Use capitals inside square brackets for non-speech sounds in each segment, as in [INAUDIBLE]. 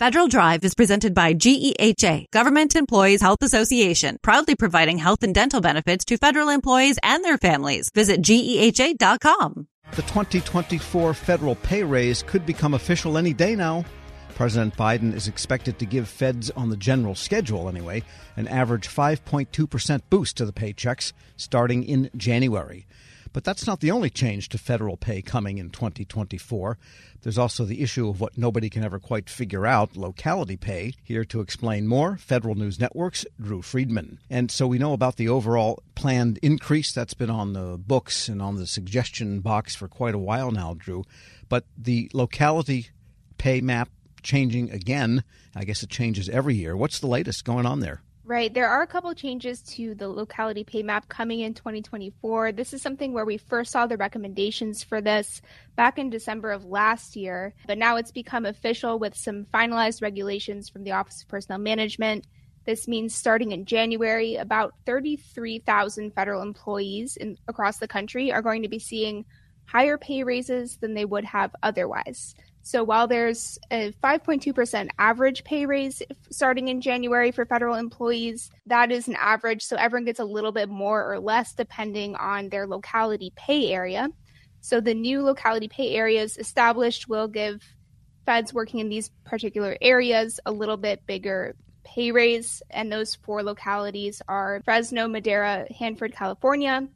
Federal Drive is presented by GEHA, Government Employees Health Association, proudly providing health and dental benefits to federal employees and their families. Visit GEHA.com. The 2024 federal pay raise could become official any day now. President Biden is expected to give feds on the general schedule, anyway, an average 5.2% boost to the paychecks starting in January. But that's not the only change to federal pay coming in 2024. There's also the issue of what nobody can ever quite figure out locality pay. Here to explain more, Federal News Network's Drew Friedman. And so we know about the overall planned increase that's been on the books and on the suggestion box for quite a while now, Drew. But the locality pay map changing again. I guess it changes every year. What's the latest going on there? Right. There are a couple changes to the locality pay map coming in 2024. This is something where we first saw the recommendations for this back in December of last year, but now it's become official with some finalized regulations from the Office of Personnel Management. This means starting in January, about 33,000 federal employees in, across the country are going to be seeing higher pay raises than they would have otherwise. So while there's a 5.2% average pay raise starting in January for federal employees, that is an average. So everyone gets a little bit more or less depending on their locality pay area. So the new locality pay areas established will give feds working in these particular areas a little bit bigger pay raise. And those four localities are Fresno, Madera, Hanford, California,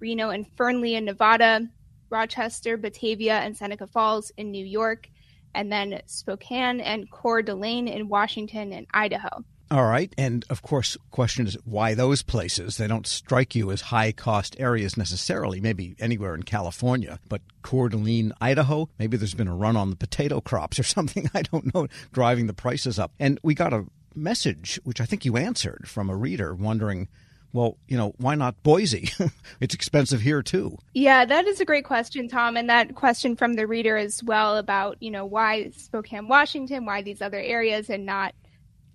Reno and Fernley in Nevada, Rochester, Batavia, and Seneca Falls in New York, and then Spokane and Coeur d'Alene in Washington and Idaho. All right. And of course, question is why those places? They don't strike you as high cost areas necessarily, maybe anywhere in California, but Coeur d'Alene, Idaho, maybe there's been a run on the potato crops or [LAUGHS] something, I don't know, driving the prices up. And we got a message, which I think you answered from a reader wondering well, you know, why not Boise? [LAUGHS] it's expensive here too. Yeah, that is a great question, Tom. And that question from the reader as well about, you know, why Spokane, Washington, why these other areas and not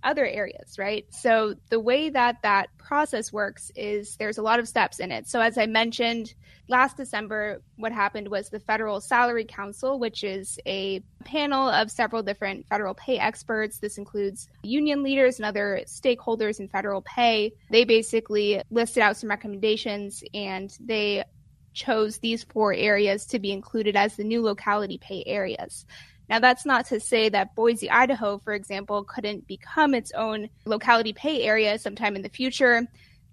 other areas, right? So the way that that process works is there's a lot of steps in it. So as I mentioned last December, what happened was the Federal Salary Council, which is a panel of several different federal pay experts. This includes union leaders and other stakeholders in federal pay. They basically listed out some recommendations and they chose these four areas to be included as the new locality pay areas. Now, that's not to say that Boise, Idaho, for example, couldn't become its own locality pay area sometime in the future.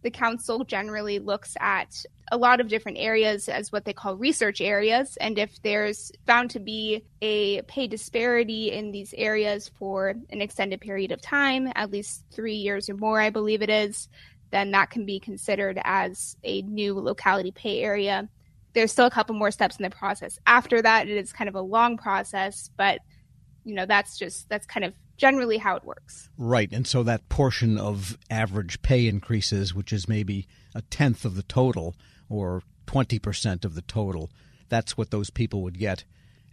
The council generally looks at a lot of different areas as what they call research areas. And if there's found to be a pay disparity in these areas for an extended period of time, at least three years or more, I believe it is, then that can be considered as a new locality pay area there's still a couple more steps in the process. After that, it is kind of a long process, but you know, that's just that's kind of generally how it works. Right. And so that portion of average pay increases, which is maybe a tenth of the total or 20% of the total, that's what those people would get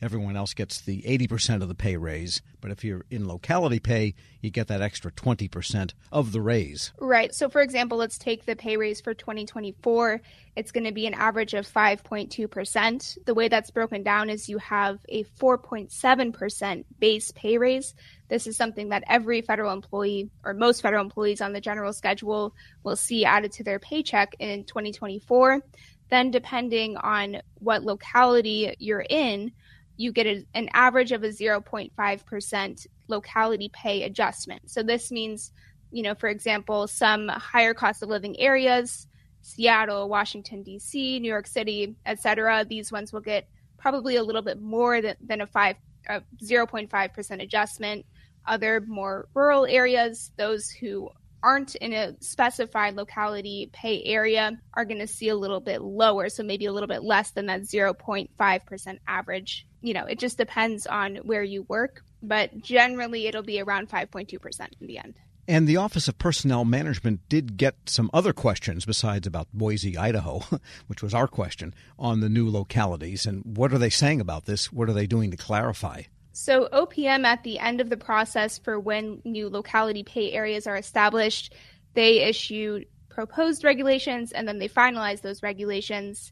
everyone else gets the 80% of the pay raise. But if you're in locality pay, you get that extra 20% of the raise. Right. So, for example, let's take the pay raise for 2024. It's going to be an average of 5.2%. The way that's broken down is you have a 4.7% base pay raise. This is something that every federal employee or most federal employees on the general schedule will see added to their paycheck in 2024. Then, depending on what locality you're in, you get a, an average of a 0.5% locality pay adjustment. So this means, you know, for example, some higher cost of living areas, Seattle, Washington D.C., New York City, etc. These ones will get probably a little bit more than, than a five, a 0.5% adjustment. Other more rural areas, those who aren't in a specified locality pay area are going to see a little bit lower. So maybe a little bit less than that 0.5% average. You know, it just depends on where you work, but generally it'll be around 5.2% in the end. And the Office of Personnel Management did get some other questions besides about Boise, Idaho, [LAUGHS] which was our question, on the new localities. And what are they saying about this? What are they doing to clarify? So, OPM at the end of the process for when new locality pay areas are established, they issue proposed regulations and then they finalize those regulations.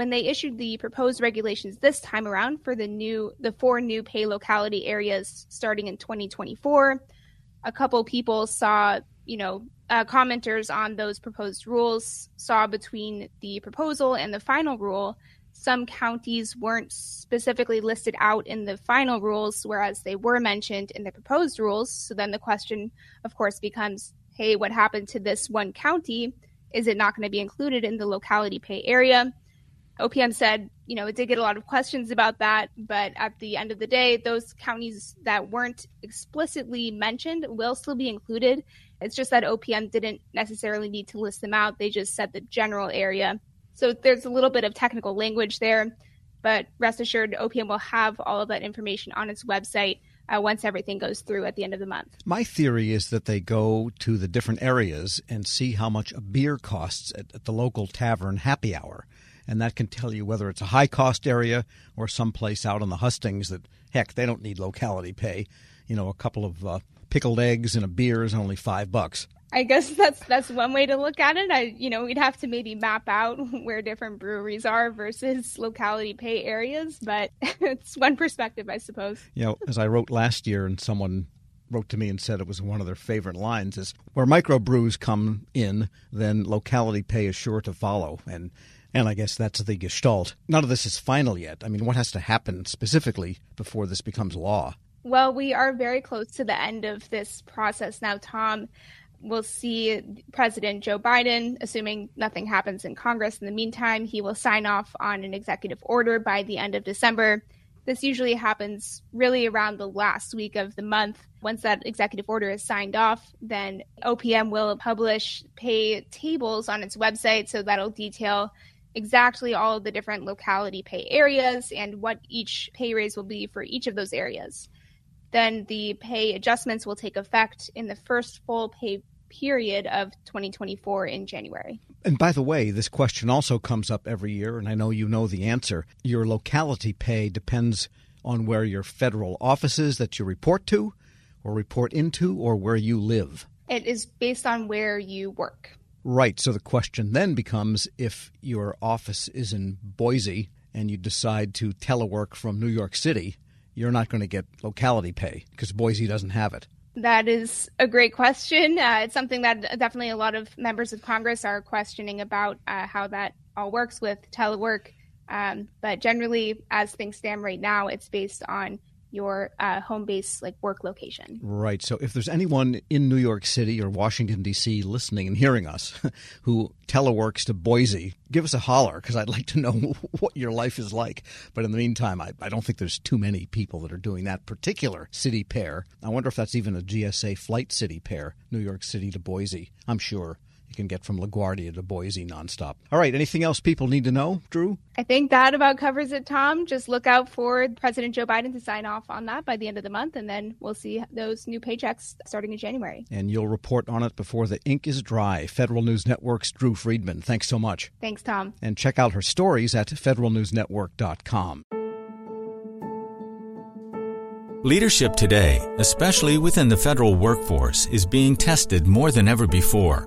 When they issued the proposed regulations this time around for the new the four new pay locality areas starting in 2024 a couple people saw you know uh, commenters on those proposed rules saw between the proposal and the final rule. Some counties weren't specifically listed out in the final rules whereas they were mentioned in the proposed rules. So then the question of course becomes hey what happened to this one county? Is it not going to be included in the locality pay area OPM said, you know, it did get a lot of questions about that, but at the end of the day, those counties that weren't explicitly mentioned will still be included. It's just that OPM didn't necessarily need to list them out. They just said the general area. So there's a little bit of technical language there, but rest assured, OPM will have all of that information on its website uh, once everything goes through at the end of the month. My theory is that they go to the different areas and see how much a beer costs at, at the local tavern happy hour and that can tell you whether it's a high cost area or someplace out on the hustings that heck they don't need locality pay. You know, a couple of uh, pickled eggs and a beer is only five bucks. I guess that's that's one way to look at it. I you know we'd have to maybe map out [LAUGHS] where different breweries are versus locality pay areas, but [LAUGHS] it's one perspective, I suppose. You know, as I wrote last year, and someone wrote to me and said it was one of their favorite lines is where microbrews come in, then locality pay is sure to follow. And and I guess that's the gestalt. None of this is final yet. I mean, what has to happen specifically before this becomes law? Well, we are very close to the end of this process now, Tom. We'll see President Joe Biden, assuming nothing happens in Congress in the meantime, he will sign off on an executive order by the end of December. This usually happens really around the last week of the month. Once that executive order is signed off, then OPM will publish pay tables on its website. So that'll detail exactly all of the different locality pay areas and what each pay raise will be for each of those areas. Then the pay adjustments will take effect in the first full pay period of 2024 in January. And by the way, this question also comes up every year, and I know you know the answer. Your locality pay depends on where your federal offices that you report to, or report into, or where you live. It is based on where you work. Right. So the question then becomes if your office is in Boise and you decide to telework from New York City, you're not going to get locality pay because Boise doesn't have it. That is a great question. Uh, it's something that definitely a lot of members of Congress are questioning about uh, how that all works with telework. Um, but generally, as things stand right now, it's based on your uh, home base like work location. Right. So if there's anyone in New York City or Washington D.C. listening and hearing us [LAUGHS] who teleworks to Boise, give us a holler because I'd like to know [LAUGHS] what your life is like. But in the meantime, I, I don't think there's too many people that are doing that particular city pair. I wonder if that's even a GSA flight city pair, New York City to Boise. I'm sure you can get from LaGuardia to Boise nonstop. All right, anything else people need to know, Drew? I think that about covers it, Tom. Just look out for President Joe Biden to sign off on that by the end of the month, and then we'll see those new paychecks starting in January. And you'll report on it before the ink is dry. Federal News Network's Drew Friedman. Thanks so much. Thanks, Tom. And check out her stories at federalnewsnetwork.com. Leadership today, especially within the federal workforce, is being tested more than ever before.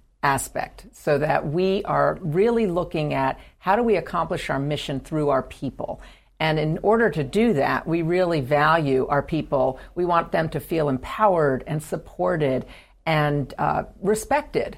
aspect so that we are really looking at how do we accomplish our mission through our people. And in order to do that, we really value our people. We want them to feel empowered and supported and uh, respected